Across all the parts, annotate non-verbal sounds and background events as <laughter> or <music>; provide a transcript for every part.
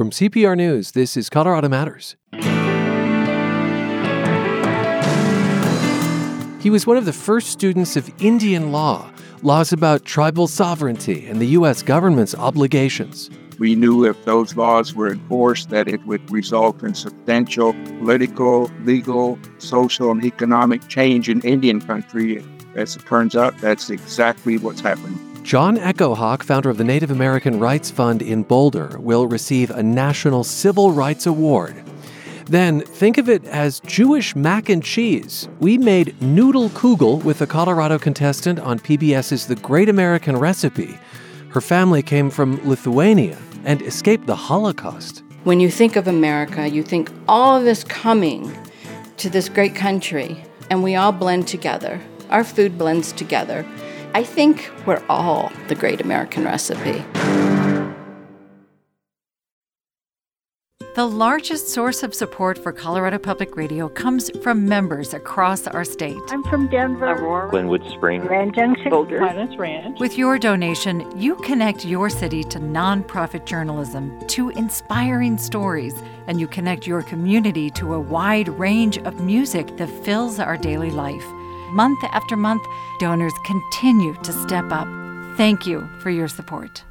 From CPR News, this is Colorado Matters. He was one of the first students of Indian law, laws about tribal sovereignty and the U.S. government's obligations. We knew if those laws were enforced that it would result in substantial political, legal, social, and economic change in Indian country. As it turns out, that's exactly what's happened. John Echohawk, founder of the Native American Rights Fund in Boulder, will receive a National Civil Rights Award. Then think of it as Jewish mac and cheese. We made noodle kugel with a Colorado contestant on PBS's The Great American Recipe. Her family came from Lithuania and escaped the Holocaust. When you think of America, you think all of this coming to this great country, and we all blend together. Our food blends together. I think we're all the great American recipe. The largest source of support for Colorado Public Radio comes from members across our state. I'm from Denver, Aurora, Glenwood Spring, Grand Junction, Boulder, Pinus Ranch. With your donation, you connect your city to nonprofit journalism, to inspiring stories, and you connect your community to a wide range of music that fills our daily life. Month after month, donors continue to step up. Thank you for your support.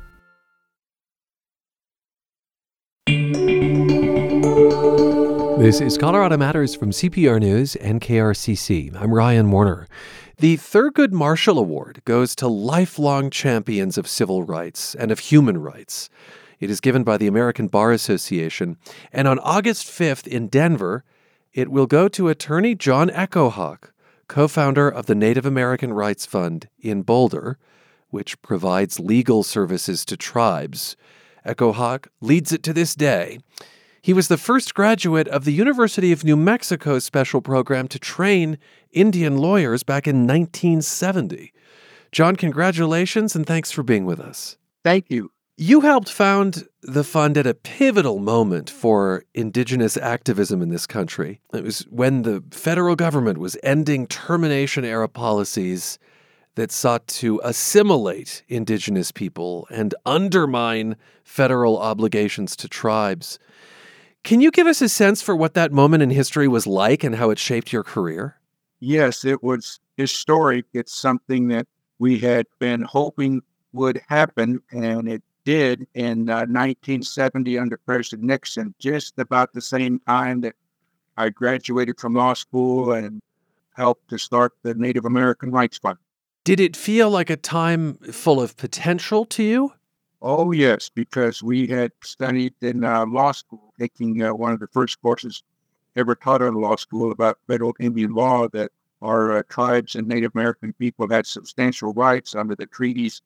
This is Colorado Matters from CPR News and KRCC. I'm Ryan Warner. The Thurgood Marshall Award goes to lifelong champions of civil rights and of human rights. It is given by the American Bar Association, and on August 5th in Denver, it will go to attorney John Echohawk, co founder of the Native American Rights Fund in Boulder, which provides legal services to tribes. Echohawk leads it to this day. He was the first graduate of the University of New Mexico's special program to train Indian lawyers back in 1970. John, congratulations and thanks for being with us. Thank you. You helped found the fund at a pivotal moment for indigenous activism in this country. It was when the federal government was ending termination era policies that sought to assimilate indigenous people and undermine federal obligations to tribes. Can you give us a sense for what that moment in history was like and how it shaped your career? Yes, it was historic. It's something that we had been hoping would happen, and it did in uh, 1970 under President Nixon, just about the same time that I graduated from law school and helped to start the Native American Rights Fund. Did it feel like a time full of potential to you? Oh, yes, because we had studied in uh, law school, taking uh, one of the first courses ever taught in law school about federal Indian law that our uh, tribes and Native American people had substantial rights under the treaties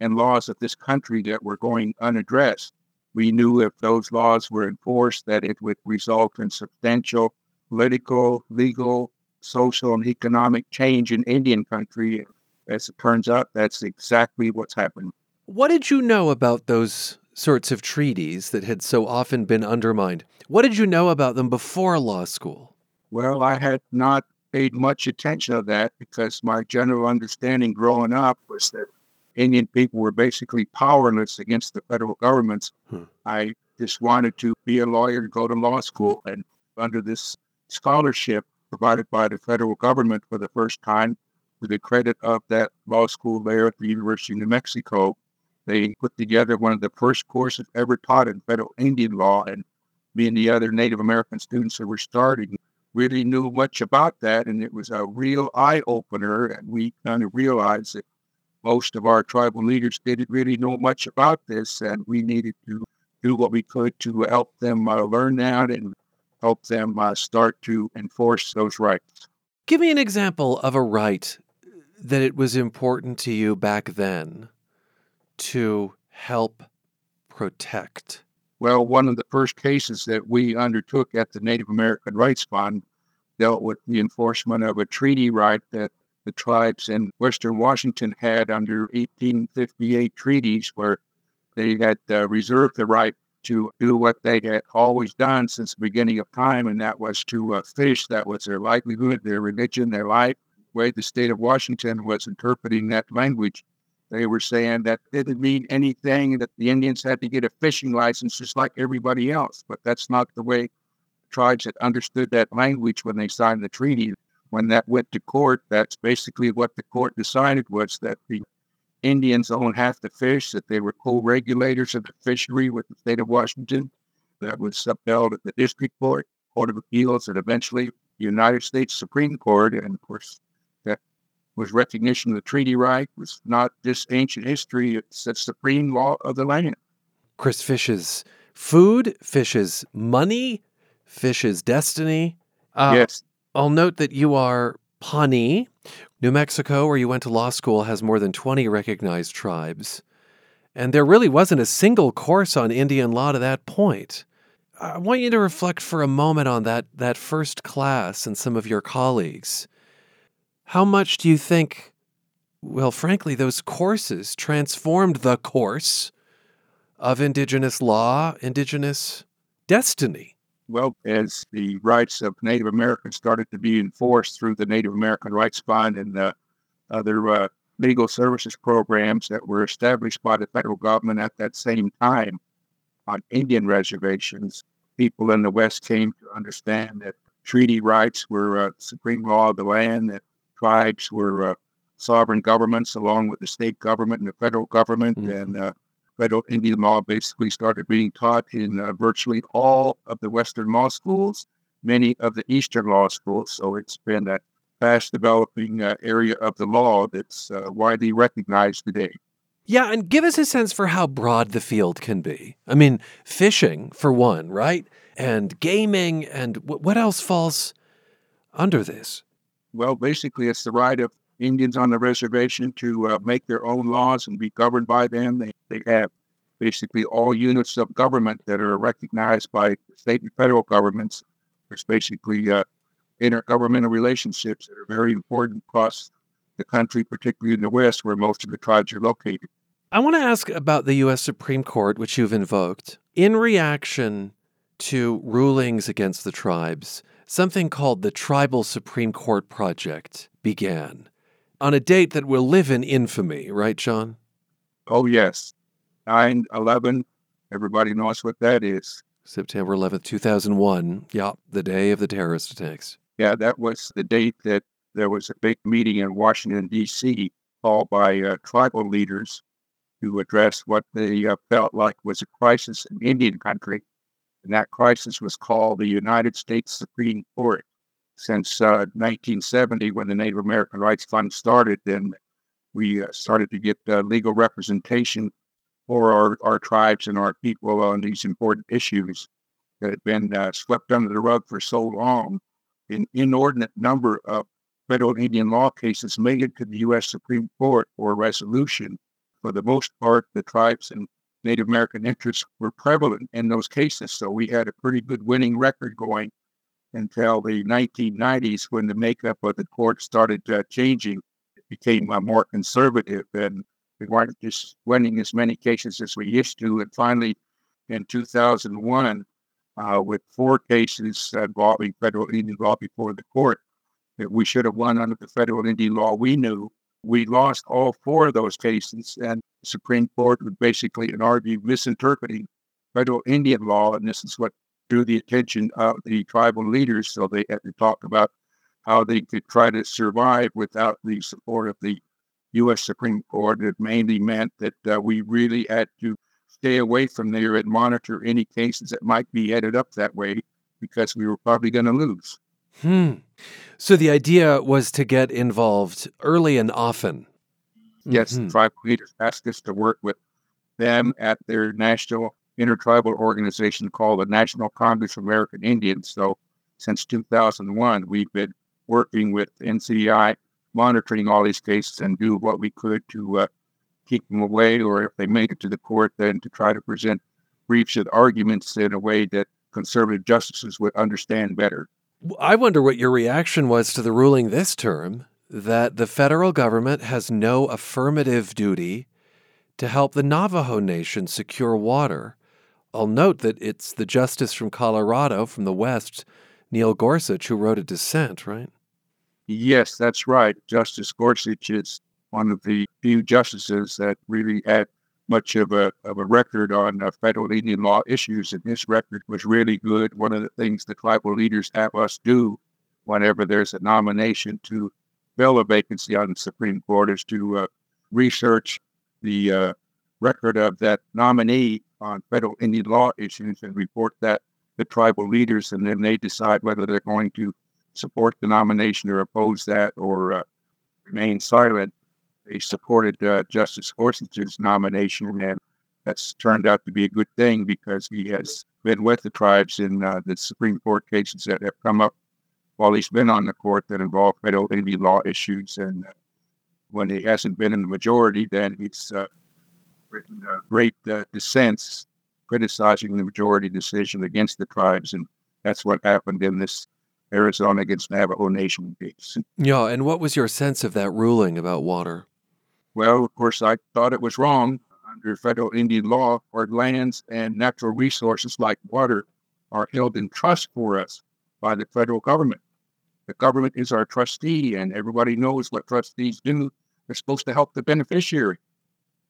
and laws of this country that were going unaddressed. We knew if those laws were enforced that it would result in substantial political, legal, social, and economic change in Indian country. As it turns out, that's exactly what's happened. What did you know about those sorts of treaties that had so often been undermined? What did you know about them before law school? Well, I had not paid much attention to that because my general understanding growing up was that Indian people were basically powerless against the federal governments. Hmm. I just wanted to be a lawyer, and go to law school, and under this scholarship provided by the federal government for the first time, to the credit of that law school there at the University of New Mexico, they put together one of the first courses ever taught in federal Indian law, and me and the other Native American students that were starting really knew much about that, and it was a real eye opener. And we kind of realized that most of our tribal leaders didn't really know much about this, and we needed to do what we could to help them uh, learn that and help them uh, start to enforce those rights. Give me an example of a right that it was important to you back then to help protect? Well, one of the first cases that we undertook at the Native American Rights Fund dealt with the enforcement of a treaty right that the tribes in Western Washington had under 1858 treaties, where they had uh, reserved the right to do what they had always done since the beginning of time, and that was to uh, fish. That was their livelihood, their religion, their life. The way the state of Washington was interpreting that language They were saying that didn't mean anything, that the Indians had to get a fishing license just like everybody else. But that's not the way tribes had understood that language when they signed the treaty. When that went to court, that's basically what the court decided was that the Indians own half the fish, that they were co-regulators of the fishery with the state of Washington. That was upheld at the district court, court of appeals, and eventually the United States Supreme Court. And of course, that was recognition of the treaty right. It was not just ancient history; it's the supreme law of the land. Chris Fish's food, Fish's money, Fish's destiny. Uh, yes. I'll note that you are Pawnee. New Mexico, where you went to law school, has more than 20 recognized tribes. And there really wasn't a single course on Indian law to that point. I want you to reflect for a moment on that, that first class and some of your colleagues. How much do you think, well, frankly, those courses transformed the course of Indigenous law, Indigenous destiny? Well, as the rights of Native Americans started to be enforced through the Native American Rights Fund and the other uh, legal services programs that were established by the federal government at that same time on Indian reservations, people in the West came to understand that treaty rights were uh, supreme law of the land, that tribes were uh, sovereign governments along with the state government and the federal government, mm-hmm. and uh, federal Indian law basically started being taught in uh, virtually all of the Western law schools, many of the Eastern law schools. So it's been a fast developing uh, area of the law that's uh, widely recognized today. Yeah, and give us a sense for how broad the field can be. I mean, fishing, for one, right? And gaming, and w- what else falls under this? Well, basically, it's the right of Indians on the reservation to uh, make their own laws and be governed by them. They, they have basically all units of government that are recognized by state and federal governments. There's basically uh, intergovernmental relationships that are very important across the country, particularly in the West, where most of the tribes are located. I want to ask about the U.S. Supreme Court, which you've invoked. In reaction to rulings against the tribes, something called the Tribal Supreme Court Project began on a date that will live in infamy, right, John? Oh, yes. 9 11. Everybody knows what that is. September 11th, 2001. Yeah, the day of the terrorist attacks. Yeah, that was the date that there was a big meeting in Washington, D.C., called by uh, tribal leaders to address what they uh, felt like was a crisis in Indian country. And that crisis was called the United States Supreme Court since uh, 1970 when the Native American Rights Fund started. Then we uh, started to get uh, legal representation for our, our tribes and our people on these important issues that had been uh, swept under the rug for so long. An inordinate number of federal Indian law cases made it to the U.S. Supreme Court for resolution. For the most part, the tribes and Native American interests were prevalent in those cases. So we had a pretty good winning record going until the 1990s when the makeup of the court started uh, changing. It became uh, more conservative and we weren't just winning as many cases as we used to. And finally, in 2001, uh, with four cases involving federal Indian law before the court, that we should have won under the federal Indian law we knew. We lost all four of those cases, and the Supreme Court would basically, in our view, misinterpreting federal Indian law. And this is what drew the attention of the tribal leaders. So they had to talk about how they could try to survive without the support of the U.S. Supreme Court. It mainly meant that uh, we really had to stay away from there and monitor any cases that might be headed up that way because we were probably going to lose. Hmm. So the idea was to get involved early and often. Yes, mm-hmm. tribal leaders asked us to work with them at their national intertribal organization called the National Congress of American Indians. So since 2001, we've been working with NCAI, monitoring all these cases and do what we could to uh, keep them away, or if they make it to the court, then to try to present briefs and arguments in a way that conservative justices would understand better. I wonder what your reaction was to the ruling this term that the federal government has no affirmative duty to help the Navajo Nation secure water I'll note that it's the justice from Colorado, from the West, Neil Gorsuch, who wrote a dissent, right? Yes, that's right. Justice Gorsuch is one of the few justices that really had much of a, of a record on uh, federal Indian law issues, and his record was really good. One of the things the tribal leaders have us do whenever there's a nomination to fill a vacancy on the Supreme Court is to uh, research the uh, record of that nominee on federal Indian law issues and report that the tribal leaders, and then they decide whether they're going to support the nomination or oppose that or uh, remain silent. They supported uh, Justice Gorsuch's nomination, and that's turned out to be a good thing because he has been with the tribes in uh, the Supreme Court cases that have come up while he's been on the court that involve federal Indian law issues. And uh, when he hasn't been in the majority, then he's uh, written uh, great dissents criticizing the majority decision against the tribes. And that's what happened in this Arizona against Navajo Nation case. Yeah, and what was your sense of that ruling about water? Well, of course, I thought it was wrong. Under federal Indian law, our lands and natural resources like water are held in trust for us by the federal government. The government is our trustee, and everybody knows what trustees do. They're supposed to help the beneficiary.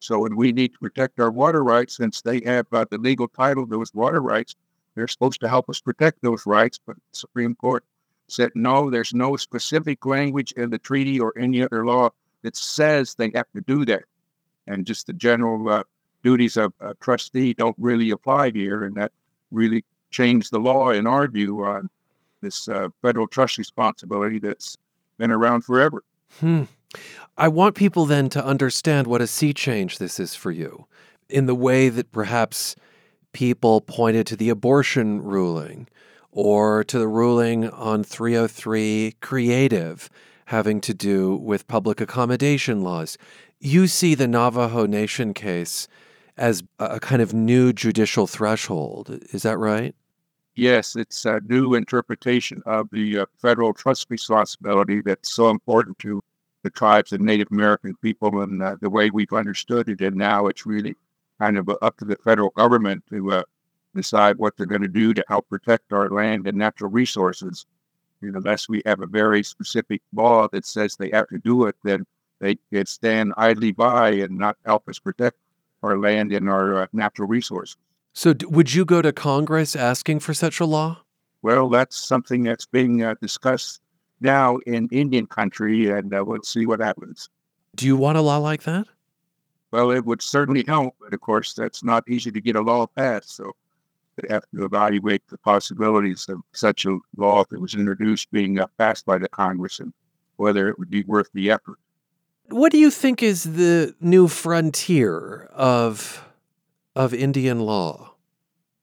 So when we need to protect our water rights, since they have uh, the legal title to those water rights, they're supposed to help us protect those rights. But the Supreme Court said no, there's no specific language in the treaty or any other law that says they have to do that. And just the general uh, duties of a trustee don't really apply here. And that really changed the law, in our view, on this uh, federal trust responsibility that's been around forever. Hmm. I want people then to understand what a sea change this is for you in the way that perhaps people pointed to the abortion ruling or to the ruling on 303 creative having to do with public accommodation laws. You see the Navajo Nation case as a kind of new judicial threshold. Is that right? Yes, it's a new interpretation of the uh, federal trust responsibility that's so important to the tribes and Native American people and uh, the way we've understood it. And now it's really kind of up to the federal government to uh, decide what they're going to do to help protect our land and natural resources. You know, unless we have a very specific law that says they have to do it, then they can stand idly by and not help us protect our land and our uh, natural resources. So, d- would you go to Congress asking for such a law? Well, that's something that's being uh, discussed now in Indian country, and uh, we'll see what happens. Do you want a law like that? Well, it would certainly help, but of course, that's not easy to get a law passed. So, they have to evaluate the possibilities of such a law if it was introduced being uh, passed by the Congress and whether it would be worth the effort. What do you think is the new frontier of of Indian law?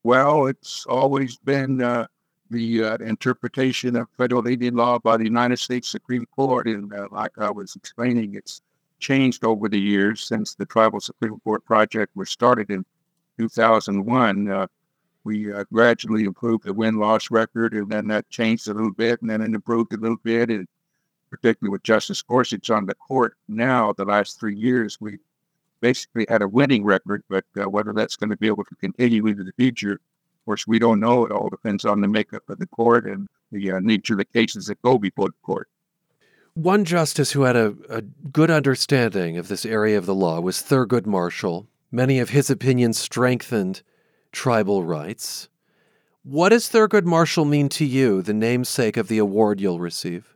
Well, it's always been uh, the uh, interpretation of federal Indian law by the United States Supreme Court. And uh, like I was explaining, it's changed over the years since the Tribal Supreme Court project was started in 2001. Uh, we uh, gradually improved the win loss record, and then that changed a little bit, and then it improved a little bit. And particularly with Justice Gorsuch on the court now, the last three years, we basically had a winning record, but uh, whether that's going to be able to continue into the future, course, we don't know. It all depends on the makeup of the court and the uh, nature of the cases that go before the court. One justice who had a, a good understanding of this area of the law was Thurgood Marshall. Many of his opinions strengthened tribal rights. What does Thurgood Marshall mean to you, the namesake of the award you'll receive?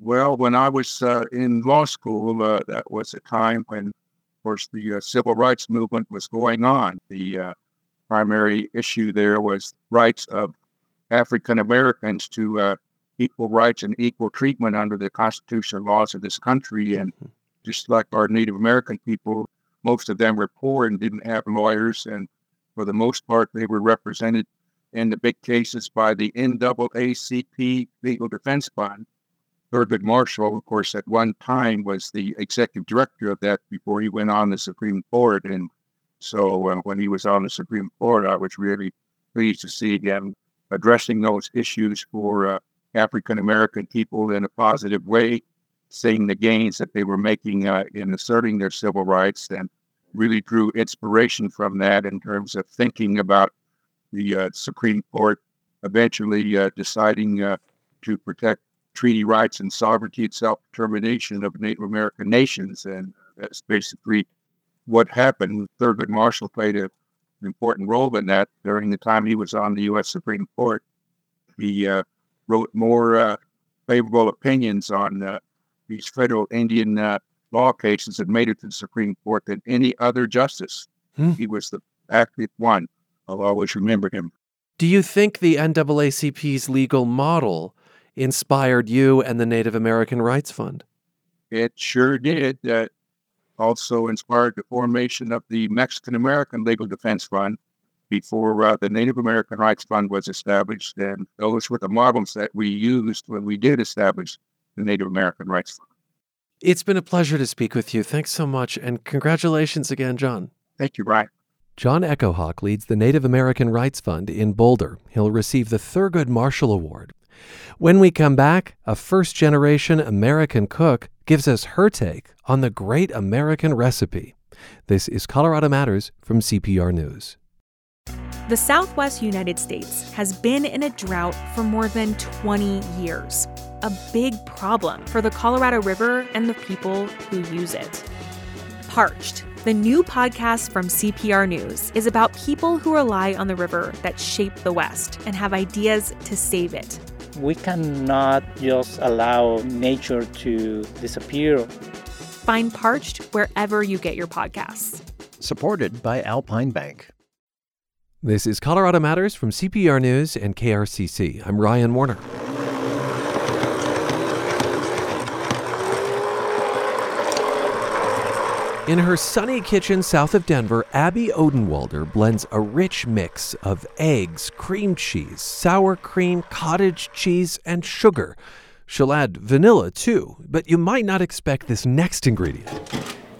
Well, when I was uh, in law school, uh, that was a time when of course, the uh, civil rights movement was going on. The uh, primary issue there was rights of African Americans to uh, equal rights and equal treatment under the constitutional laws of this country. And mm-hmm. just like our Native American people, most of them were poor and didn't have lawyers. And for the most part, they were represented in the big cases by the NAACP Legal Defense Fund. Thurgood Marshall, of course, at one time was the executive director of that before he went on the Supreme Court. And so uh, when he was on the Supreme Court, I was really pleased to see him addressing those issues for uh, African American people in a positive way, seeing the gains that they were making uh, in asserting their civil rights, and really drew inspiration from that in terms of thinking about the uh, Supreme Court eventually uh, deciding uh, to protect treaty rights and sovereignty and self determination of Native American nations. And that's basically what happened. Thurgood Marshall played a, an important role in that during the time he was on the U.S. Supreme Court. He uh, wrote more uh, favorable opinions on uh, these federal Indian uh, law cases that made it to the Supreme Court than any other justice. Hmm. He was the active one. I'll always remember him. Do you think the NAACP's legal model inspired you and the Native American Rights Fund? It sure did. Uh, also inspired the formation of the Mexican American Legal Defense Fund before uh, the Native American Rights Fund was established. And those were the models that we used when we did establish the Native American Rights Fund. It's been a pleasure to speak with you. Thanks so much. And congratulations again, John. Thank you, Ryan. John Echohawk leads the Native American Rights Fund in Boulder. He'll receive the Thurgood Marshall Award. When we come back, a first generation American cook gives us her take on the great American recipe. This is Colorado Matters from CPR News. The Southwest United States has been in a drought for more than 20 years, a big problem for the Colorado River and the people who use it. Parched, the new podcast from CPR News, is about people who rely on the river that shape the West and have ideas to save it. We cannot just allow nature to disappear. Find Parched wherever you get your podcasts. Supported by Alpine Bank. This is Colorado Matters from CPR News and KRCC. I'm Ryan Warner. In her sunny kitchen south of Denver, Abby Odenwalder blends a rich mix of eggs, cream cheese, sour cream, cottage cheese, and sugar. She'll add vanilla too, but you might not expect this next ingredient.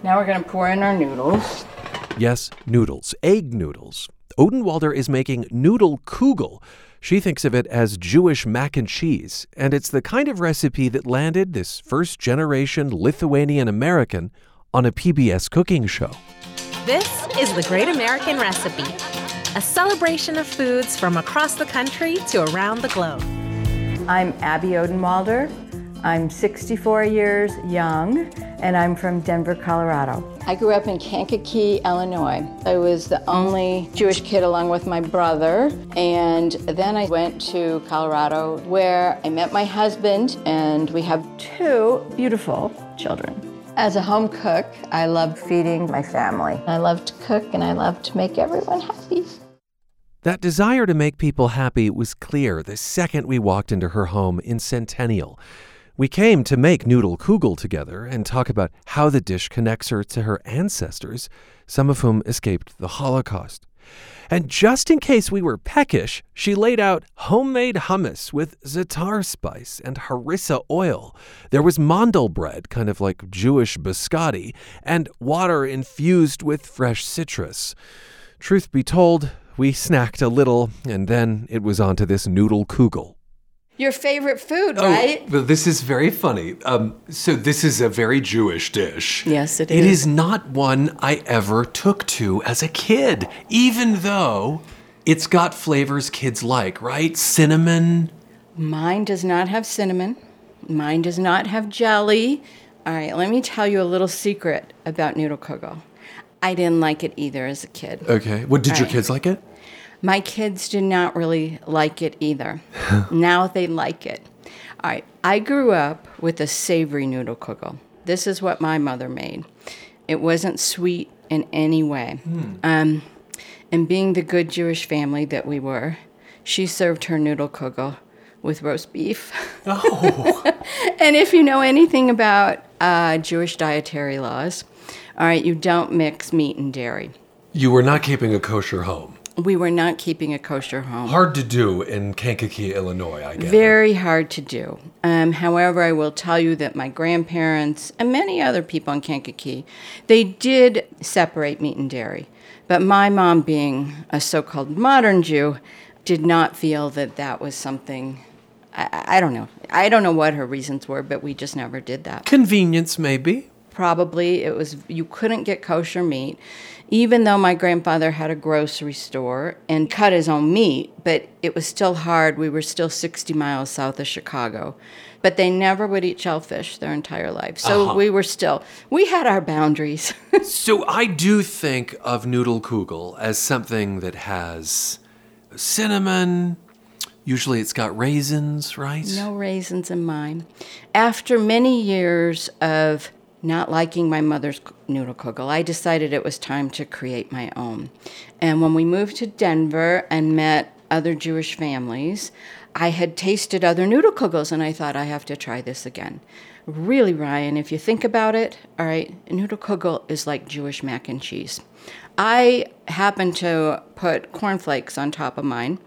Now we're going to pour in our noodles. Yes, noodles, egg noodles. Odenwalder is making noodle kugel. She thinks of it as Jewish mac and cheese, and it's the kind of recipe that landed this first generation Lithuanian American on a PBS cooking show. This is the Great American Recipe, a celebration of foods from across the country to around the globe. I'm Abby Odenwalder. I'm 64 years young, and I'm from Denver, Colorado. I grew up in Kankakee, Illinois. I was the only Jewish kid along with my brother, and then I went to Colorado where I met my husband, and we have two beautiful children. As a home cook, I love feeding my family. I love to cook and I love to make everyone happy. That desire to make people happy was clear the second we walked into her home in Centennial. We came to make noodle kugel together and talk about how the dish connects her to her ancestors, some of whom escaped the Holocaust. And just in case we were peckish, she laid out homemade hummus with za'atar spice and harissa oil. There was mandel bread, kind of like Jewish biscotti, and water infused with fresh citrus. Truth be told, we snacked a little, and then it was on to this noodle kugel your favorite food, oh, right? Well, this is very funny. Um, so this is a very Jewish dish. Yes, it is. It is not one I ever took to as a kid, even though it's got flavors kids like, right? Cinnamon. Mine does not have cinnamon. Mine does not have jelly. All right, let me tell you a little secret about noodle kugel. I didn't like it either as a kid. Okay. What did All your right. kids like it? My kids did not really like it either. <laughs> now they like it. All right, I grew up with a savory noodle kugel. This is what my mother made. It wasn't sweet in any way. Mm. Um, and being the good Jewish family that we were, she served her noodle kugel with roast beef. Oh. <laughs> and if you know anything about uh, Jewish dietary laws, all right, you don't mix meat and dairy. You were not keeping a kosher home we were not keeping a kosher home. Hard to do in Kankakee, Illinois, I guess. Very hard to do. Um, however, I will tell you that my grandparents and many other people in Kankakee, they did separate meat and dairy. But my mom, being a so called modern Jew, did not feel that that was something. I, I don't know. I don't know what her reasons were, but we just never did that. Convenience, maybe. probably. It was you couldn't get kosher meat, even though my grandfather had a grocery store and cut his own meat. But it was still hard. We were still 60 miles south of Chicago, but they never would eat shellfish their entire life. So Uh-huh. we were still we had our boundaries. <laughs> So I do think of noodle kugel as something that has cinnamon. Usually it's got raisins, right? No raisins in mine. After many years of not liking my mother's noodle kugel, I decided it was time to create my own. And when we moved to Denver and met other Jewish families, I had tasted other noodle kugels and I thought I have to try this again. Really, Ryan, if you think about it, all right, noodle kugel is like Jewish mac and cheese. I happen to put cornflakes on top of mine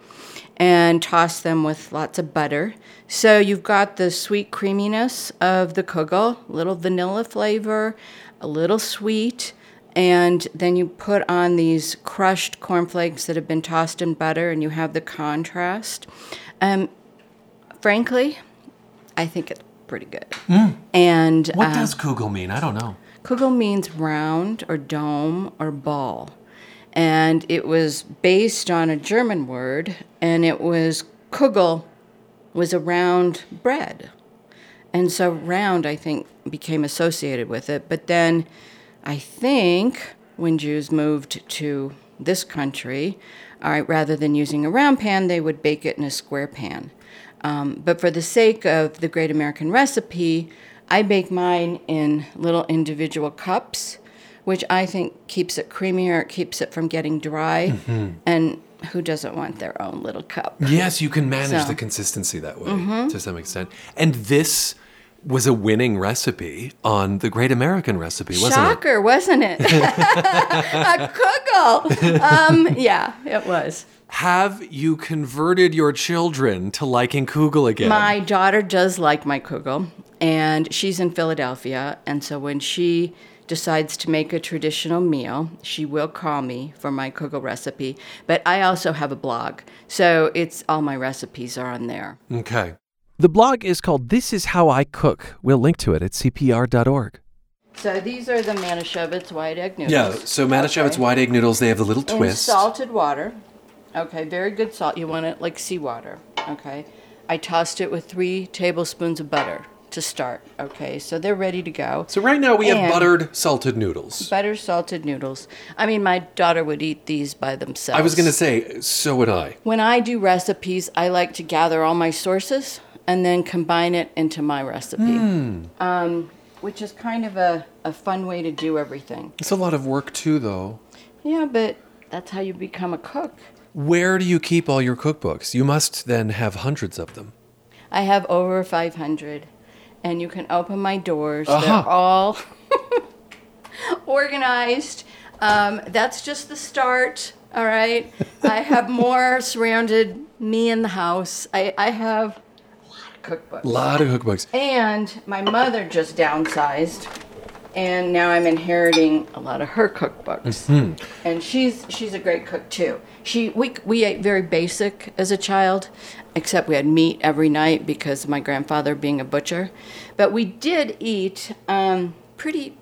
and toss them with lots of butter. So you've got the sweet creaminess of the kugel, a little vanilla flavor, a little sweet, and then you put on these crushed cornflakes that have been tossed in butter, and you have the contrast. Um, frankly, I think it's pretty good. And What uh, does kugel mean? I don't know. Kugel means round or dome or ball. And it was based on a German word, and it was Kugel was a round bread. And so round, I think, became associated with it. But then I think when Jews moved to this country, rather than using a round pan, they would bake it in a square pan. Um, but for the sake of the Great American Recipe, I bake mine in little individual cups, which I think keeps it creamier, it keeps it from getting dry. And who doesn't want their own little cup? Yes, you can manage So- Mm-hmm. the consistency that way to some extent. And this was a winning recipe on the Great American Recipe, wasn't Shocker, wasn't it? <laughs> a kugel. Um, yeah, it was. Have you converted your children to liking kugel again? My daughter does like my kugel, and she's in Philadelphia. And so when she decides to make a traditional meal, she will call me for my kugel recipe. But I also have a blog, so it's all my recipes are on there. Okay. The blog is called This Is How I Cook. We'll link to it at cpr.org. So these are the Manischewitz white egg noodles. Yeah, so Manischewitz Okay. white egg noodles, they have the little in twist. salted water. Okay, very good salt. You want it like seawater. Okay. I tossed it with three tablespoons of butter to start. Okay, so they're ready to go. So right now we have buttered salted noodles. Butter salted noodles. I mean, my daughter would eat these by themselves. I was going to say, so would I. When I do recipes, I like to gather all my sources and then combine it into my recipe, Hmm. um, which is kind of a, a fun way to do everything. It's a lot of work too, though. Yeah, but that's how you become a cook. Where do you keep all your cookbooks? You must then have hundreds of them. I have over 500, and you can open my doors. Uh-huh. They're all <laughs> organized. Um, that's just the start. All right. I have <laughs> more surrounded me in the house. I, I have a lot of cookbooks. A lot of cookbooks. And my mother just downsized, and now I'm inheriting a lot of her cookbooks. And she's she's a great cook too. She we we ate very basic as a child, except we had meat every night because of my grandfather being a butcher. But we did eat um, pretty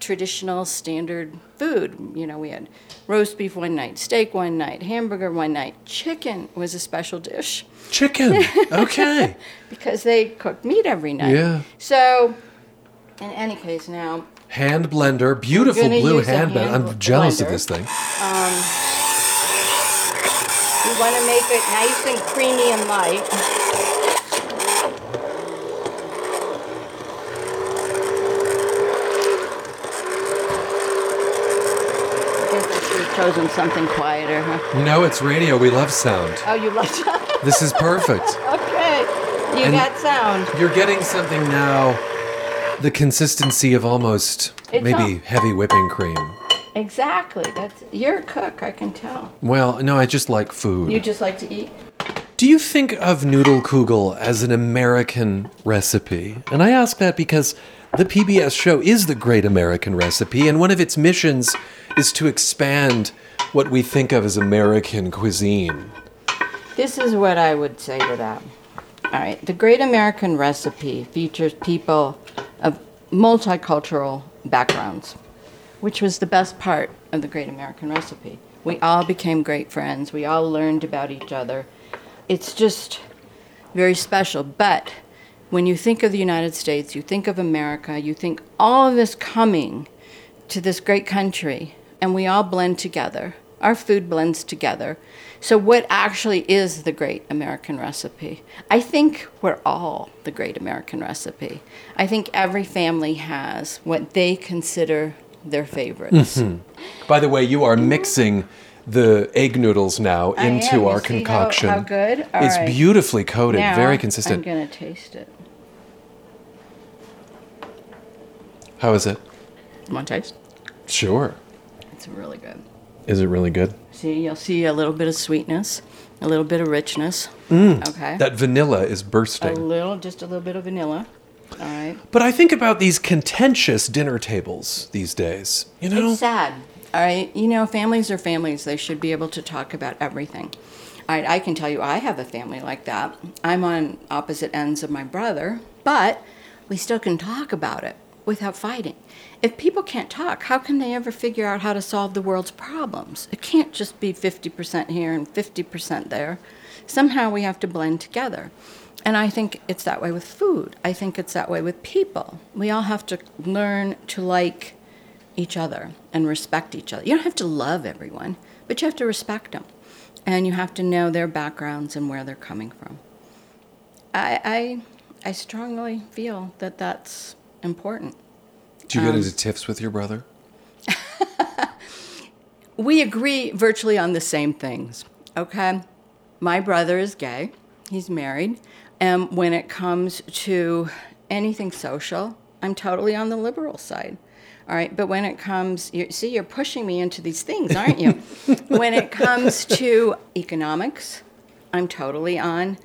traditional standard food. You know, we had roast beef one night, steak one night, hamburger one night, chicken was a special dish Chicken. Okay. <laughs> because they cooked meat every night. Yeah. So, in any case, now hand blender. Beautiful blue a hand blender. hand I'm jealous of this thing. We want to make it nice and creamy and light. I guess I should have chosen something quieter, huh? No, it's radio. We love sound. Oh, you love sound? <laughs> This is perfect. okay, you And- got sound. You're getting something now the consistency of almost It's maybe all- heavy whipping cream. Exactly. That's you're a cook. I can tell. Well, no, I just like food. You just like to eat. Do you think of noodle kugel as an American recipe? And I ask that because the PBS show is the Great American Recipe, and one of its missions is to expand what we think of as American cuisine. This is what I would say to that. All right, the Great American Recipe features people of multicultural backgrounds, which was the best part of the Great American Recipe. We all became great friends. We all learned about each other. It's just very special. But when you think of the United States, you think of America, you think all of this coming to this great country, and we all blend together. Our food blends together. So, what actually is the great American recipe? I think we're all the great American recipe. I think every family has what they consider their favorites. Mm-hmm. By the way, you are mm-hmm. mixing the egg noodles now I into our see how- concoction. how good? All it's right. beautifully coated, Now, very consistent. I'm going to taste it. How is it? Want to taste? Sure. It's really good. Is it really good? See, you'll see a little bit of sweetness, a little bit of richness. Mm. Okay. That vanilla is bursting. a little, just a little bit of vanilla. All right. But I think about these contentious dinner tables these days. You know? It's sad. All right. You know, families are families. They should be able to talk about everything. All right. I can tell you, I have a family like that. I'm on opposite ends of my brother, but we still can talk about it without fighting. If people can't talk, how can they ever figure out how to solve the world's problems? It can't just be 50% here and 50% there. Somehow we have to blend together. And I think it's that way with food. I think it's that way with people. We all have to learn to like each other and respect each other. You don't have to love everyone, but you have to respect them. And you have to know their backgrounds and where they're coming from. I, I, I strongly feel that that's important. Do you Um, get into tiffs with your brother? <laughs> We agree virtually on the same things, okay? My brother is gay, he's married, and when it comes to anything social, I'm totally on the liberal side. All right, but when it comes, you see, you're pushing me into these things, aren't you? <laughs> when it comes to economics, I'm totally on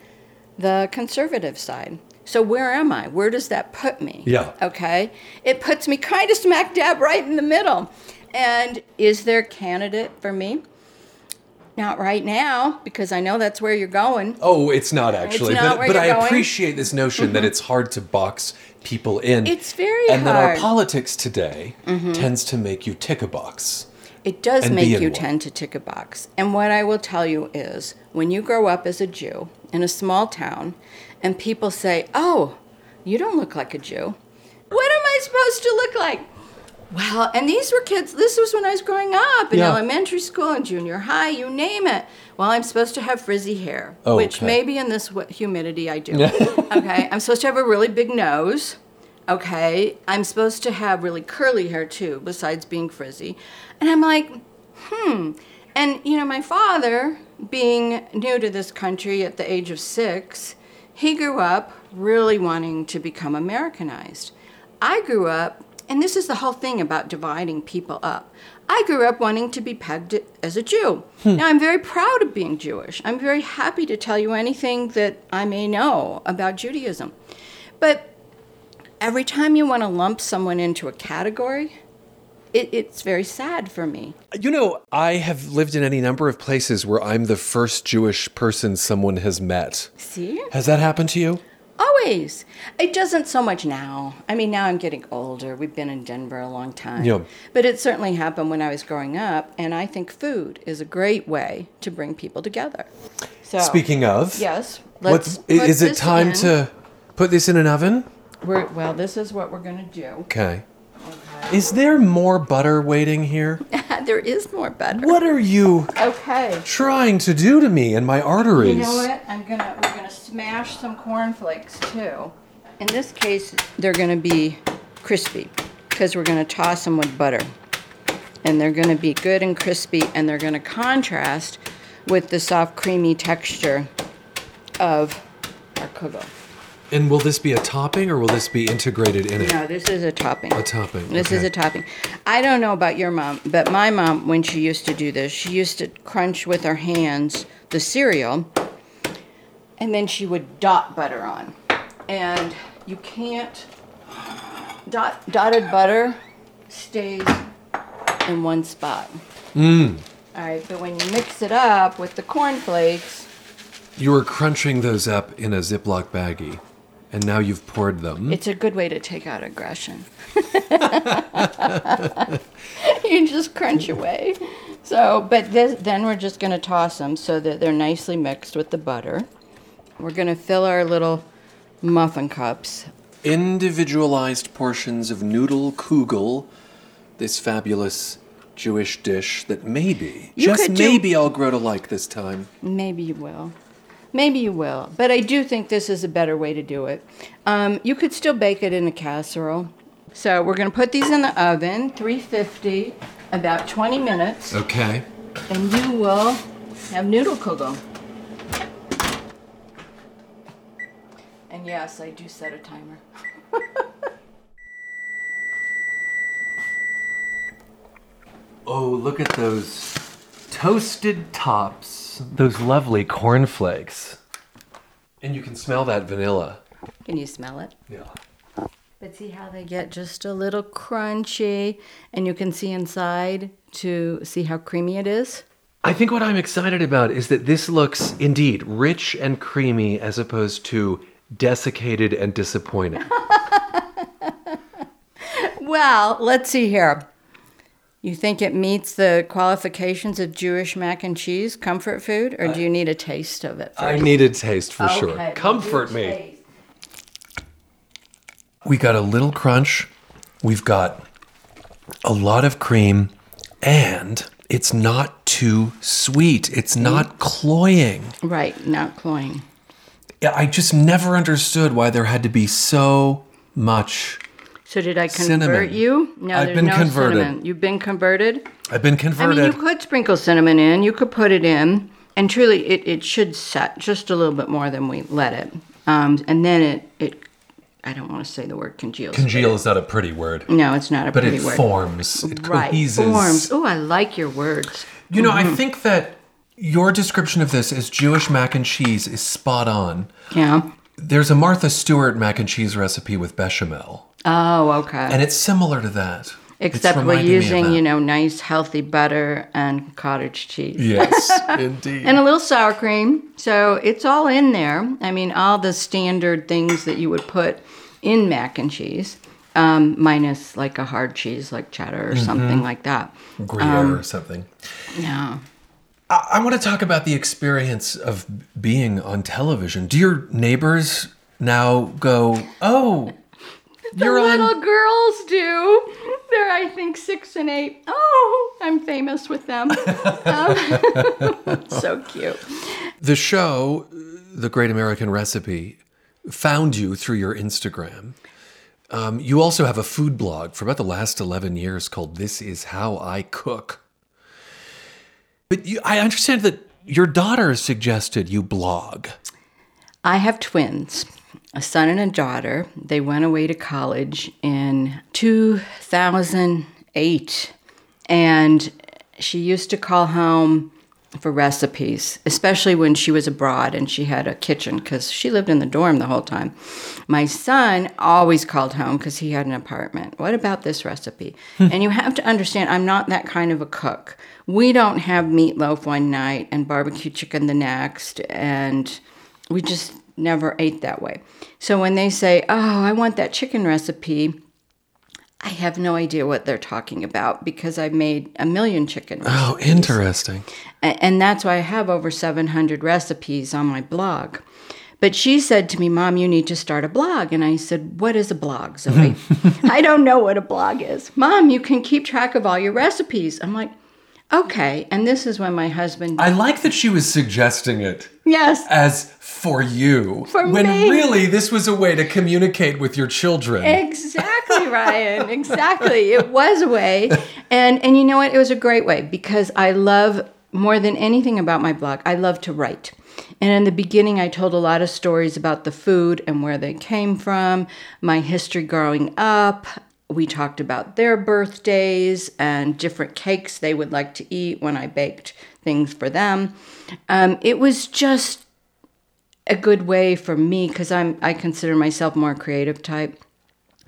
the conservative side. So where am I? Where does that put me? Yeah. Okay. It puts me kind of smack dab right in the middle. And is there a candidate for me? Not right now, because I know that's where you're going. Oh, it's not actually. not but but I going. Mm-hmm. appreciate this notion that it's hard to box people in. It's very and that our hard. Mm-hmm. politics today tends to make you tick a box. It does make you one. tend to tick a box. And what I will tell you is when you grow up as a Jew in a small town and people say, Oh, you don't look like a Jew. What am I supposed to look like? Well, and these were kids, this was when I was growing up in Yeah. elementary school and junior high, you name it. Well, I'm supposed to have frizzy hair, which Okay. maybe in this humidity I do. <laughs> okay, I'm supposed to have a really big nose. Okay, I'm supposed to have really curly hair too, besides being frizzy. And I'm like, hmm. And, you know, my father, being new to this country at the age of six, he grew up really wanting to become Americanized. I grew up, and this is the whole thing about dividing people up. I grew up wanting to be pegged as a Jew. Hmm. Now, I'm very proud of being Jewish. I'm very happy to tell you anything that I may know about Judaism. But every time you want to lump someone into a category, it, it's very sad for me. You know, I have lived in any number of places where I'm the first Jewish person someone has met. See? Has that happened to you? Always. It doesn't so much now. I mean, now I'm getting older. We've been in Denver a long time. Yeah. But it certainly happened when I was growing up, and I think food is a great way to bring people together. So, Speaking of, yes, what's, let's put is it time in. to put this in an oven? We're, well, this is what we're going to do. Okay. Is there more butter waiting here? <laughs> there is more butter. What are you Okay. trying to do to me and my arteries? You know what? I'm gonna we're gonna smash some cornflakes too. In this case, they're gonna be crispy because we're gonna toss them with butter, and they're gonna be good and crispy, and they're gonna contrast with the soft, creamy texture of our kugel. And will this be a topping or will this be integrated in it? No, this is a topping. A topping. This is a topping. I don't know about your mom, but my mom, when she used to do this, she used to crunch with her hands the cereal, and then she would dot butter on. And you can't dot dotted butter stays in one spot. Mm. All right, but when you mix it up with the cornflakes, You were crunching those up in a Ziploc baggie And now you've poured them. It's a good way to take out aggression. <laughs> you just crunch away. So, but this, then we're just going to toss them so that they're nicely mixed with the butter. We're going to fill our little muffin cups. Individualized portions of noodle kugel, this fabulous Jewish dish that maybe, You just could do- maybe, I'll grow to like this time. Maybe you will. Maybe you will. But I do think this is a better way to do it. Um, you could still bake it in a casserole. So we're going to put these in the oven, 350, about 20 minutes, Okay. and you will have noodle kugel. And yes, I do set a timer. <laughs> Oh, look at those toasted tops. Those lovely cornflakes. And you can smell that vanilla. Can you smell it? Yeah. But see how they get just a little crunchy, and you can see inside to see how creamy it is. I think what I'm excited about is that this looks indeed rich and creamy as opposed to desiccated and disappointing. <laughs> Well, let's see here. You think it meets the qualifications of Jewish mac and cheese comfort food, or do you need a taste of it? I first? need a taste for Okay, sure. Comfort me. taste. We got a little crunch. We've got a lot of cream, and it's not too sweet. It's not mm. cloying. Right, not cloying. Yeah, I just never understood why there had to be so much. So did I convert Cinnamon. you? No, I've been no converted. cinnamon. You've been converted. I've been converted. I mean, you could sprinkle cinnamon in. You could put it in, and truly, it, it should set just a little bit more than we let it. Um, and then it it. I don't want to say the word congeals. Congeal is not a pretty word, No, it's not a but pretty word. But it forms. It Right, coheses. forms. Oh, I like your words. You know, Mm-hmm. I think that your description of this as Jewish mac and cheese is spot on. Yeah. There's a Martha Stewart mac and cheese recipe with bechamel, Oh, okay. and it's similar to that. Except we're reminding me of using, you know, nice healthy butter and cottage cheese. Yes, <laughs> indeed. And a little sour cream. So it's all in there. I mean, all the standard things that you would put in mac and cheese, um, minus like a hard cheese like cheddar or something like that. Gruyere um, or something. Yeah. I, I want to talk about the experience of being on television. Do your neighbors now go, "Oh, you're the on"? little girls do. They're, I think, six and eight. Oh, I'm famous with them. Um, <laughs> so cute. The show, The Great American Recipe, found you through your Instagram. Um, you also have a food blog for about the last 11 years called This Is How I Cook. But you, I understand that your daughter suggested you blog. I have twins, a son and a daughter. They went away to college in 2008. And she used to call home for recipes, especially when she was abroad and she had a kitchen because she lived in the dorm the whole time. My son always called home because he had an apartment. What about this recipe? Hmm. and you have to understand, I'm not that kind of a cook. We don't have meatloaf one night and barbecue chicken the next, and we just never ate that way. So when they say, Oh, I want that chicken recipe, I have no idea what they're talking about because I've made a million chicken oh, recipes. Oh, interesting. And that's why I have over 700 recipes on my blog. But she said to me, Mom, you need to start a blog. And I said, What is a blog, Zoe? <laughs> I don't know what a blog is. Mom, you can keep track of all your recipes. I'm like, Okay. And this is when my husband, I like that she was suggesting it yes, as for you. For when me. really this was a way to communicate with your children. Exactly, <laughs> Ryan. Exactly. It was a way. And and you know what? It was a great way because I love more than anything about my blog, I love to write. And in the beginning I told a lot of stories about the food and where they came from, my history growing up. We talked about their birthdays and different cakes they would like to eat when I baked things for them. Um, it was just a good way for me because I'm I consider myself more creative type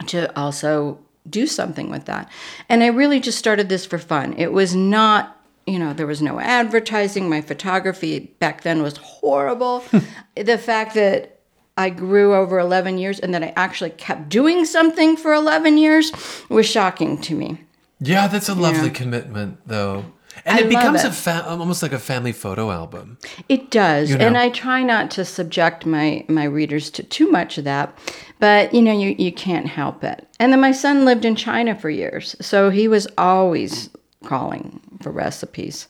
to also do something with that. And I really just started this for fun. It was not, you know, there was no advertising. My photography back then was horrible. <laughs> the fact that I grew over 11 years and that I actually kept doing something for 11 years was shocking to me. Yeah, that's a lovely yeah. commitment, though. And I it becomes it. a fa- almost like a family photo album. It does, you know? and I try not to subject my my readers to too much of that, but you know you you can't help it. And then my son lived in China for years, so he was always calling for recipes.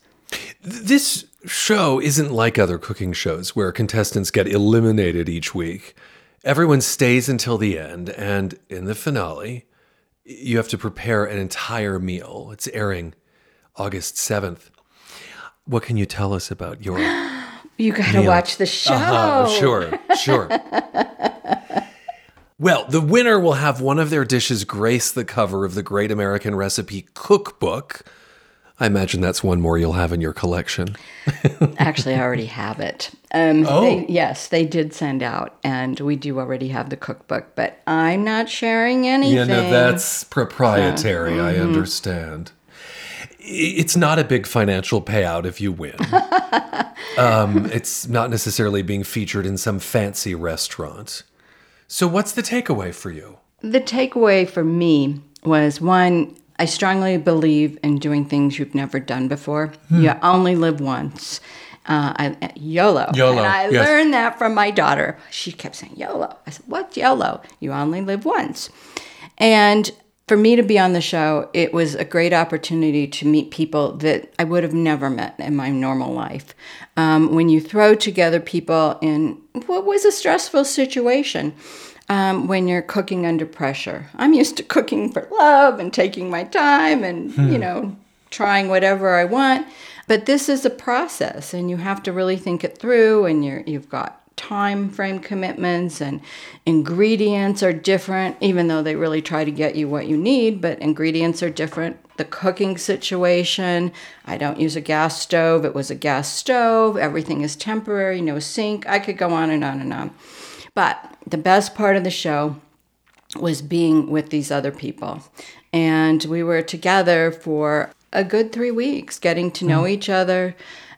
This show isn't like other cooking shows where contestants get eliminated each week. Everyone stays until the end, and in the finale, you have to prepare an entire meal. It's airing August 7th. What can you tell us about your <gasps> You got to watch the show. Uh-huh, sure, sure. <laughs> well, the winner will have one of their dishes grace the cover of the Great American Recipe Cookbook. I imagine that's one more you'll have in your collection. <laughs> Actually, I already have it. Um, oh. They, yes, they did send out, and we do already have the cookbook, but I'm not sharing anything. Yeah, no, that's proprietary. mm-hmm. I understand. It's not a big financial payout if you win. <laughs> um, it's not necessarily being featured in some fancy restaurant. So, what's the takeaway for you? The takeaway for me was one, I strongly believe in doing things you've never done before. Hmm. You only live once. Uh, I, YOLO. YOLO. And I yes. learned that from my daughter. She kept saying YOLO. I said, What's YOLO? You only live once. And for me to be on the show, it was a great opportunity to meet people that I would have never met in my normal life. Um, when you throw together people in what was a stressful situation, um, when you're cooking under pressure. I'm used to cooking for love and taking my time and, hmm. you know, trying whatever I want. But this is a process and you have to really think it through and you're, you've got time frame commitments and ingredients are different even though they really try to get you what you need but ingredients are different the cooking situation i don't use a gas stove it was a gas stove everything is temporary no sink i could go on and on and on but the best part of the show was being with these other people and we were together for a good three weeks getting to know mm. each other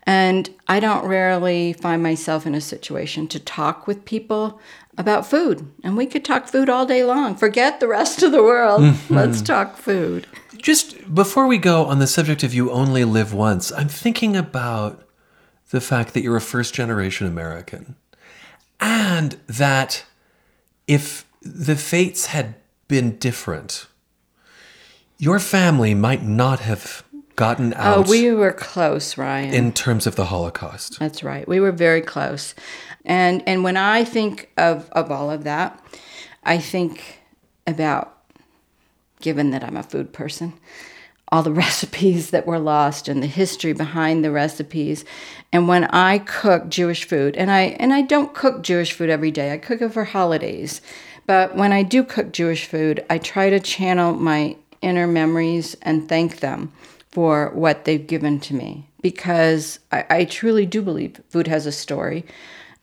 and I don't rarely find myself in a situation to talk with people about food. And we could talk food all day long. Forget the rest of the world. Mm-hmm. <laughs> Let's talk food. Just before we go on the subject of you only live once, I'm thinking about the fact that you're a first generation American and that if the fates had been different, your family might not have gotten oh, out. Oh, we were close, Ryan. In terms of the Holocaust. That's right. We were very close. And and when I think of, of all of that, I think about given that I'm a food person, all the <laughs> recipes that were lost and the history behind the recipes. And when I cook Jewish food, and I and I don't cook Jewish food every day. I cook it for holidays. But when I do cook Jewish food, I try to channel my inner memories and thank them for what they've given to me because I, I truly do believe food has a story.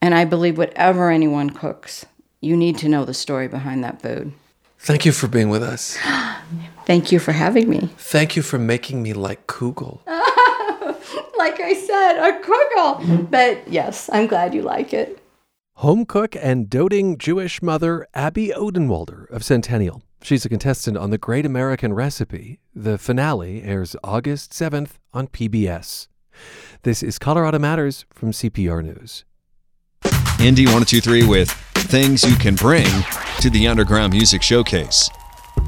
And I believe whatever anyone cooks, you need to know the story behind that food. Thank you for being with us. <gasps> Thank you for having me. Thank you for making me like Kugel. <laughs> like I said, a Kugel. But yes, I'm glad you like it. Home cook and doting Jewish mother Abbe Odenwalder of Centennial She's a contestant on The Great American Recipe. The finale airs August 7th on PBS. This is Colorado Matters from CPR News. Indie 1023 with things you can bring to the Underground Music Showcase.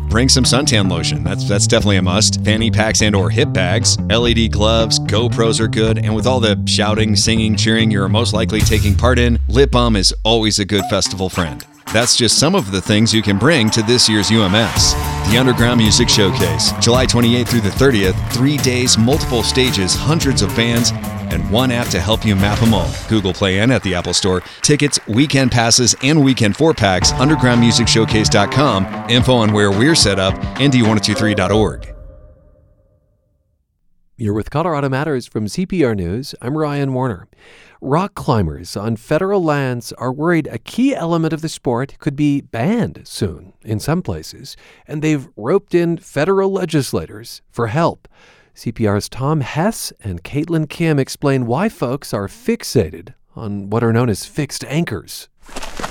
Bring some suntan lotion. That's that's definitely a must. Fanny packs and or hip bags, LED gloves, GoPros are good, and with all the shouting, singing, cheering you're most likely taking part in, lip balm is always a good festival friend. That's just some of the things you can bring to this year's UMS. The Underground Music Showcase, July 28th through the 30th, three days, multiple stages, hundreds of bands, and one app to help you map them all. Google Play and at the Apple Store. Tickets, weekend passes, and weekend four packs, undergroundmusicshowcase.com. Info on where we're set up, indie1023.org. You're with Colorado Matters from CPR News. I'm Ryan Warner. Rock climbers on federal lands are worried a key element of the sport could be banned soon in some places, and they've roped in federal legislators for help. CPR's Tom Hesse and Caitlyn Kim explain why folks are fixated on what are known as fixed anchors.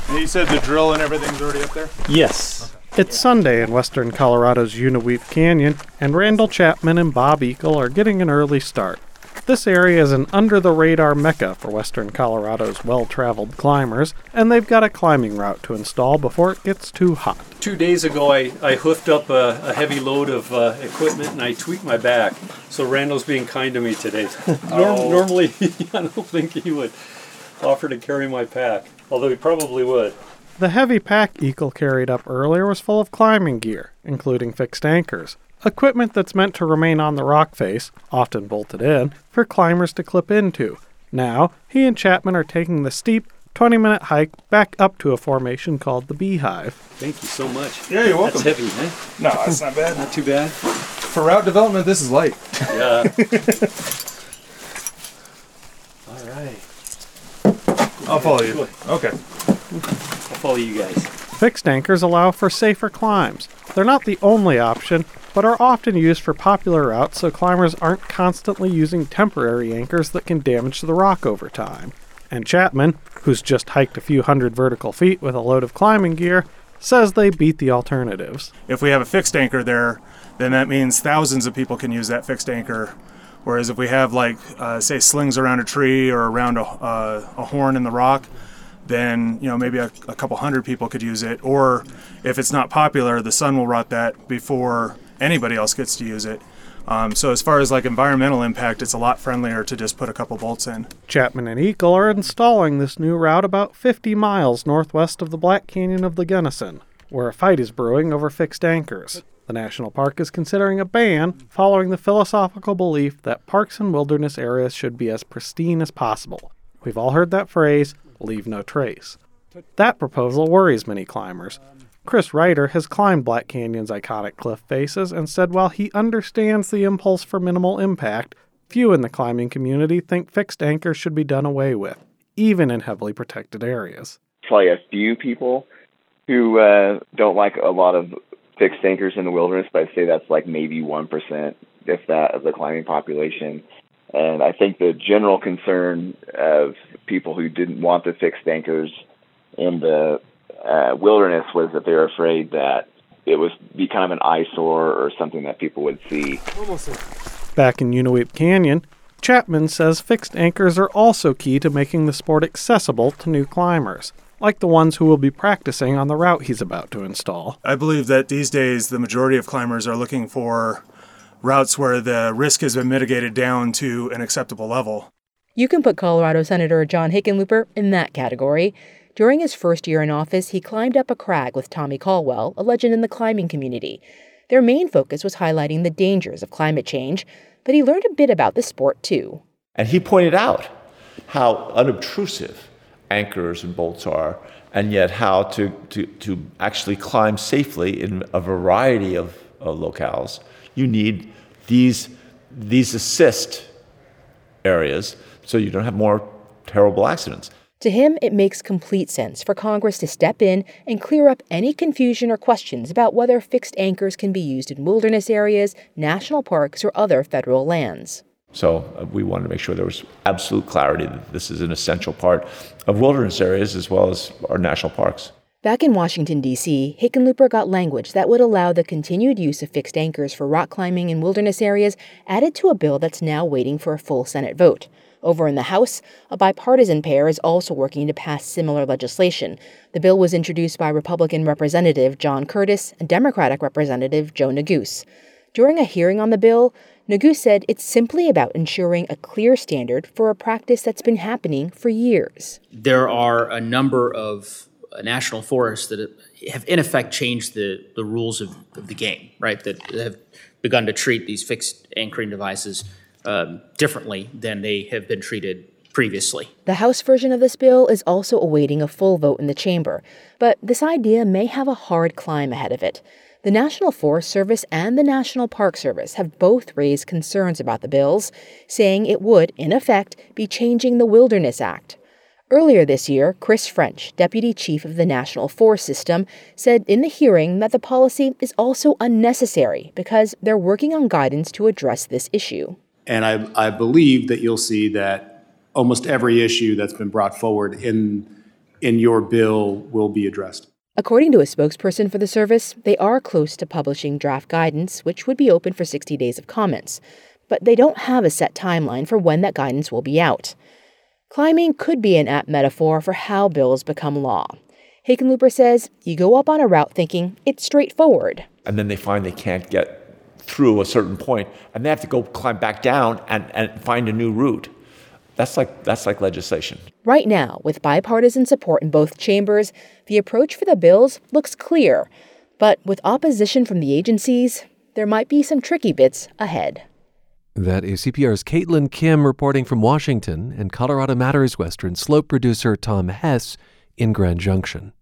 And you said the drill and everything's already up there? Yes. It's Sunday in western Colorado's Unaweep Canyon, and Randall Chapman and Bob Eagle are getting an early start. This area is an under the radar mecca for western Colorado's well traveled climbers, and they've got a climbing route to install before it gets too hot. Two days ago, I, I hoofed up a, a heavy load of uh, equipment and I tweaked my back. So Randall's being kind to me today. <laughs> Norm- Oh. Normally, <laughs> I don't think he would offer to carry my pack, although he probably would. The heavy pack Eagle carried up earlier was full of climbing gear, including fixed anchors, equipment that's meant to remain on the rock face, often bolted in, for climbers to clip into. Now, he and Chapman are taking the steep, 20 minute hike back up to a formation called the Beehive. Thank you so much. Yeah, you're welcome. That's heavy, eh? No, that's not bad. Not too bad. For route development, this is light. Yeah. <laughs> All right. I'll follow you. Okay. I'll follow you guys. Fixed anchors allow for safer climbs. They're not the only option, but are often used for popular routes so climbers aren't constantly using temporary anchors that can damage the rock over time. And Chapman, who's just hiked a few hundred vertical feet with a load of climbing gear, says they beat the alternatives. If we have a fixed anchor there, then that means thousands of people can use that fixed anchor. Whereas if we have, like, uh, say, slings around a tree or around a, uh, a horn in the rock, then you know maybe a, a couple hundred people could use it. Or if it's not popular, the sun will rot that before anybody else gets to use it. Um, so as far as like environmental impact, it's a lot friendlier to just put a couple bolts in. Chapman and Eagle are installing this new route about 50 miles northwest of the Black Canyon of the Gunnison, where a fight is brewing over fixed anchors. The national park is considering a ban following the philosophical belief that parks and wilderness areas should be as pristine as possible. We've all heard that phrase, leave no trace. That proposal worries many climbers. Chris Ryder has climbed Black Canyon's iconic cliff faces and said while he understands the impulse for minimal impact, few in the climbing community think fixed anchors should be done away with, even in heavily protected areas. Probably a few people who uh, don't like a lot of fixed anchors in the wilderness, but I'd say that's like maybe 1%, if that, of the climbing population. And I think the general concern of people who didn't want the fixed anchors in the uh, wilderness was that they were afraid that it was be kind of an eyesore or something that people would see. Back in Unaweep Canyon, Chapman says fixed anchors are also key to making the sport accessible to new climbers, like the ones who will be practicing on the route he's about to install. I believe that these days the majority of climbers are looking for routes where the risk has been mitigated down to an acceptable level. You can put Colorado Senator John Hickenlooper in that category. During his first year in office, he climbed up a crag with Tommy Caldwell, a legend in the climbing community. Their main focus was highlighting the dangers of climate change, but he learned a bit about the sport too. And he pointed out how unobtrusive anchors and bolts are, and yet how to, to, to actually climb safely in a variety of, locales. You need these, these assist areas so you don't have more terrible accidents. To him, it makes complete sense for Congress to step in and clear up any confusion or questions about whether fixed anchors can be used in wilderness areas, national parks, or other federal lands. So uh, we wanted to make sure there was absolute clarity that this is an essential part of wilderness areas as well as our national parks. Back in Washington, D.C., Hickenlooper got language that would allow the continued use of fixed anchors for rock climbing in wilderness areas added to a bill that's now waiting for a full Senate vote. Over in the House, a bipartisan pair is also working to pass similar legislation. The bill was introduced by Republican Representative John Curtis and Democratic Representative Joe Neguse. During a hearing on the bill, Neguse said it's simply about ensuring a clear standard for a practice that's been happening for years. There are a number of uh, national forests that have, in effect, changed the, the rules of, of the game, right? That have begun to treat these fixed anchoring devices um, differently than they have been treated previously. The House version of this bill is also awaiting a full vote in the chamber, but this idea may have a hard climb ahead of it. The National Forest Service and the National Park Service have both raised concerns about the bills, saying it would, in effect, be changing the Wilderness Act. Earlier this year, Chris French, deputy chief of the National Forest System, said in the hearing that the policy is also unnecessary because they're working on guidance to address this issue. And I, I believe that you'll see that almost every issue that's been brought forward in in your bill will be addressed. According to a spokesperson for the service, they are close to publishing draft guidance, which would be open for 60 days of comments. But they don't have a set timeline for when that guidance will be out. Climbing could be an apt metaphor for how bills become law. Hickenlooper says you go up on a route thinking it's straightforward. And then they find they can't get through a certain point, and they have to go climb back down and, and find a new route. That's like that's like legislation. Right now, with bipartisan support in both chambers, the approach for the bills looks clear. But with opposition from the agencies, there might be some tricky bits ahead. That is CPR's Caitlyn Kim reporting from Washington and Colorado Matters Western Slope producer Tom Hesse in Grand Junction.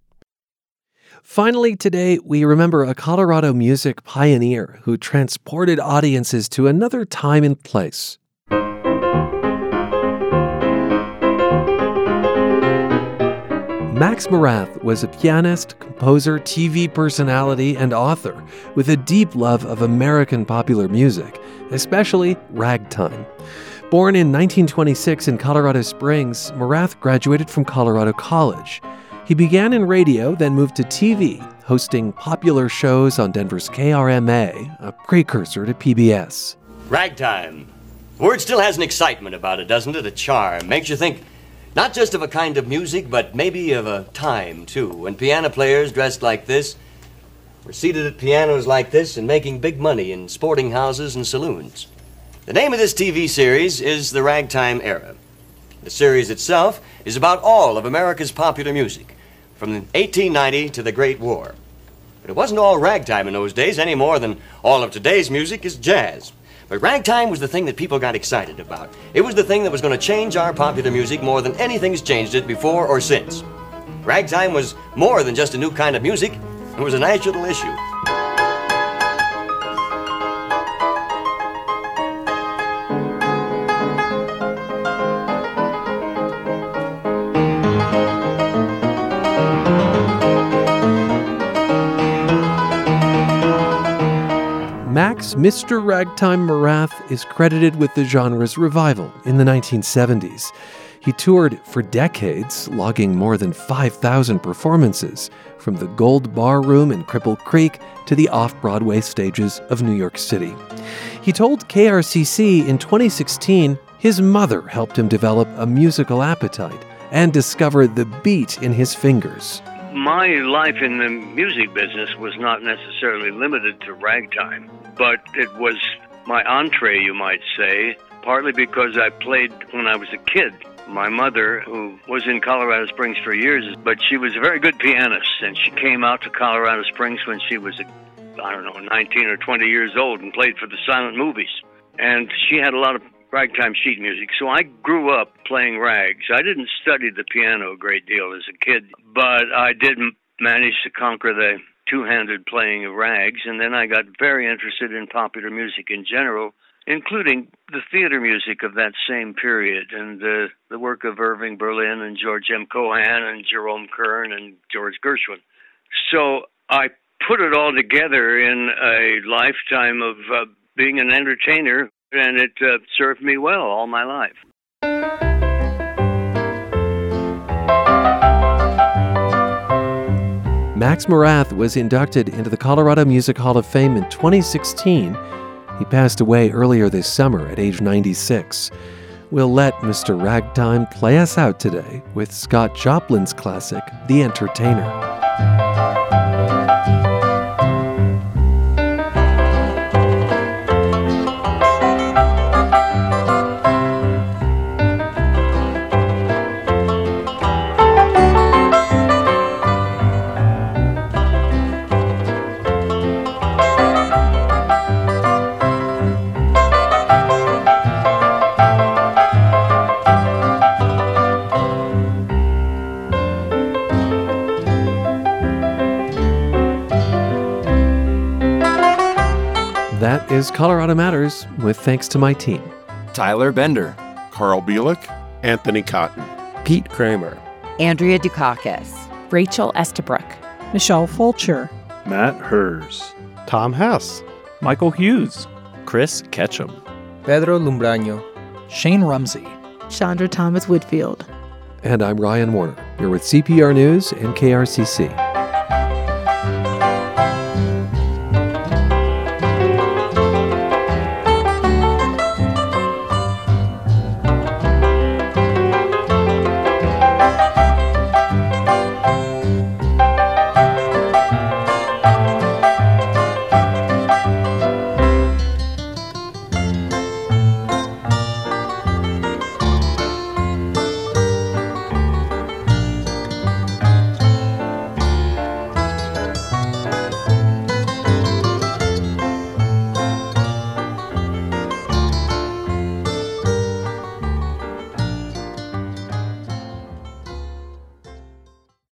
Finally, today, we remember a Colorado music pioneer who transported audiences to another time and place. Max Morath was a pianist, composer, TV personality, and author with a deep love of American popular music, especially ragtime. Born in 1926 in Colorado Springs, Morath graduated from Colorado College. He began in radio, then moved to TV, hosting popular shows on Denver's KRMA, a precursor to PBS. Ragtime. The word still has an excitement about it, doesn't it? A charm. Makes you think not just of a kind of music, but maybe of a time, too, when piano players dressed like this were seated at pianos like this and making big money in sporting houses and saloons. The name of this TV series is The Ragtime Era. The series itself is about all of America's popular music, from 1890 to the Great War. But it wasn't all ragtime in those days any more than all of today's music is jazz. But ragtime was the thing that people got excited about. It was the thing that was going to change our popular music more than anything's changed it before or since. Ragtime was more than just a new kind of music, it was a national issue. Max Mr. Ragtime Morath is credited with the genre's revival in the 1970s. He toured for decades, logging more than 5,000 performances, from the Gold Bar Room in Cripple Creek to the off Broadway stages of New York City. He told KRCC in 2016 his mother helped him develop a musical appetite and discover the beat in his fingers. My life in the music business was not necessarily limited to ragtime but it was my entree, you might say, partly because I played when I was a kid. My mother, who was in Colorado Springs for years, but she was a very good pianist, and she came out to Colorado Springs when she was, I don't know, 19 or 20 years old and played for the silent movies. And she had a lot of ragtime sheet music. So I grew up playing rags. I didn't study the piano a great deal as a kid, but I did manage to conquer the two handed playing of rags, and then I got very interested in popular music in general, including the theater music of that same period and uh, the work of Irving Berlin and George M. Cohan and Jerome Kern and George Gershwin. So I put it all together in a lifetime of uh, being an entertainer, and it uh, served me well all my life. Max Morath was inducted into the Colorado Music Hall of Fame in 2016. He passed away earlier this summer at age 96. We'll let Mr. Ragtime play us out today with Scott Joplin's classic, The Entertainer. Is Matters with thanks to my team. Tyler Bender, Carl Bielik, Anthony Cotton, Pete Kramer, Andrea Dukakis, Rachel Estabrook, Michelle Fulcher, Matt Hers, Tom Hesse, Michael Hughes, Chris Ketchum, Pedro Lumbraño, Shane Rumsey, Chandra Thomas Whitfield, And I'm Ryan Warner. You're with CPR News and KRCC.